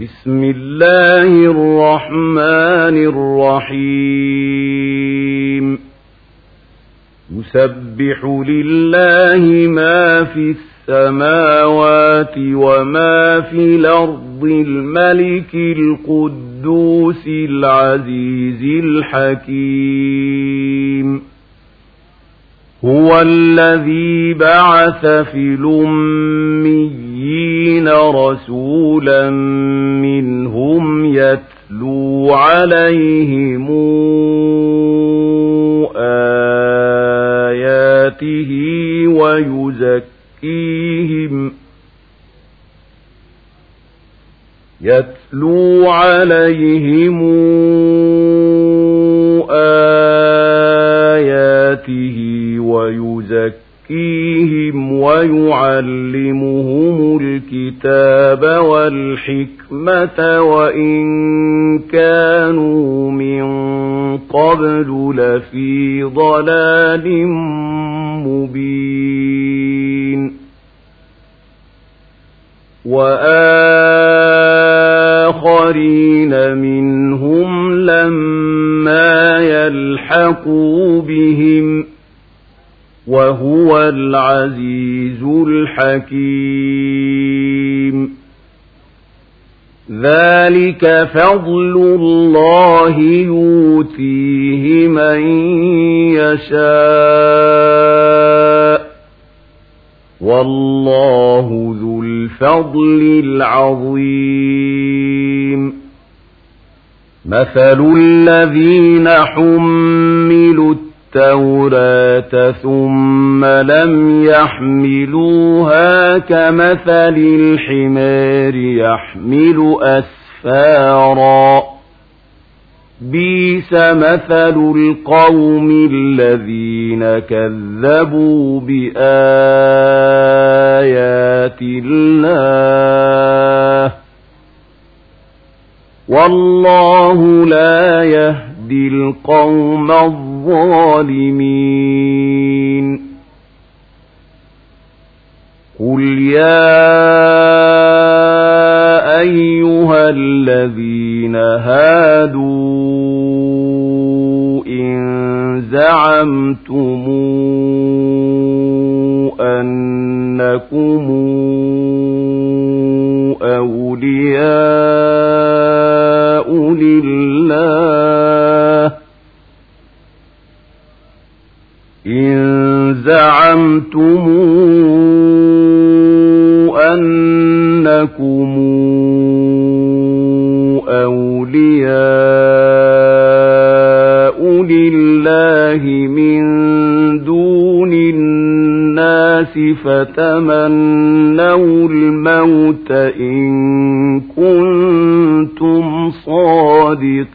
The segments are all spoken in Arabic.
بسم الله الرحمن الرحيم. يسبح لله ما في السماوات وما في الأرض الملك القدوس العزيز الحكيم. هو الذي بعث في الأميين رسولا عليهم آياته ويزكيهم يتلو عليهم آياته ويزكيهم ويعلمهم الكتاب والحكمة وإن قبل لفي ضلال مبين. وآخرين منهم لما يلحقوا بهم وهو العزيز الحكيم. ذلك فضل الله يؤتيه من يشاء والله ذو الفضل العظيم. مثل الذين حملوا التوراة ثم لم يحملوها كمثل الحمار يحمل أسفارا. بيس مثل القوم الذين كذبوا بآيات الله. والله لا يهدي القوم الظالمين. قل يا أيها الذين هادوا إن زعمتم أنكم أولياء زعمتم أنكم أولياء لله من دون الناس فتمنوا الموت إن كنتم صادقين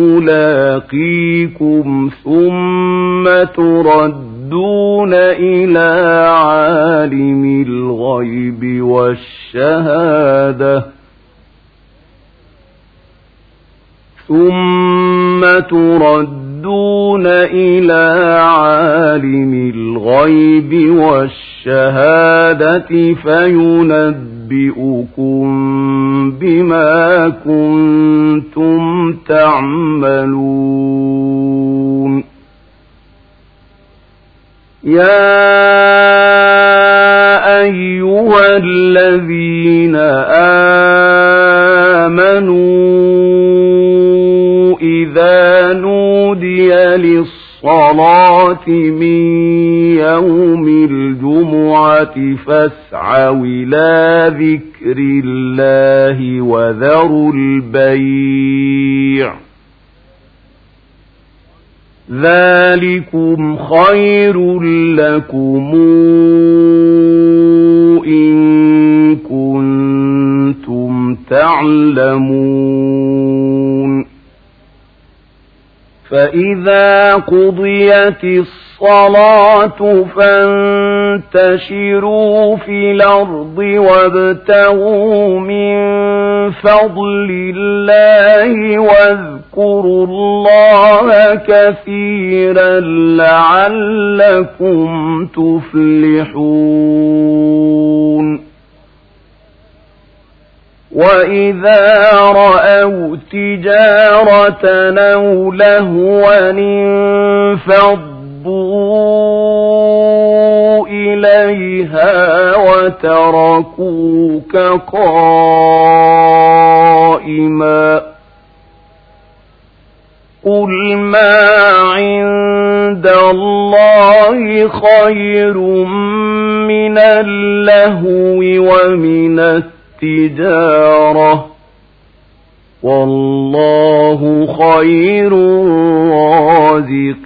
ملاقيكم ثم تردون إلى عالم الغيب والشهادة. ثم تردون إلى عالم الغيب والشهادة فينبئكم بما كنتم تعملون. يا أيها الذين آمنوا إذا نودي للصلاة من يوم الجمعة فاسعوا إلى ذكر الله وذروا البيع. ذلكم خير لكم إن كنتم تعلمون. فإذا قضيت الصلاة فانتشروا في الأرض وابتغوا من فضل الله واذكروا الله كثيرا لعلكم تفلحون وَإِذَا رَأَوْا تِجَارَةً أَوْ لَهْوًا انفَضُّوا إِلَيْهَا وَتَرَكُوكَ قَائِمًا قُلْ مَا عِندَ اللَّهِ خَيْرٌ مِنَ اللَّهْوِ وَمِنَ التجارة والله خير الرازقين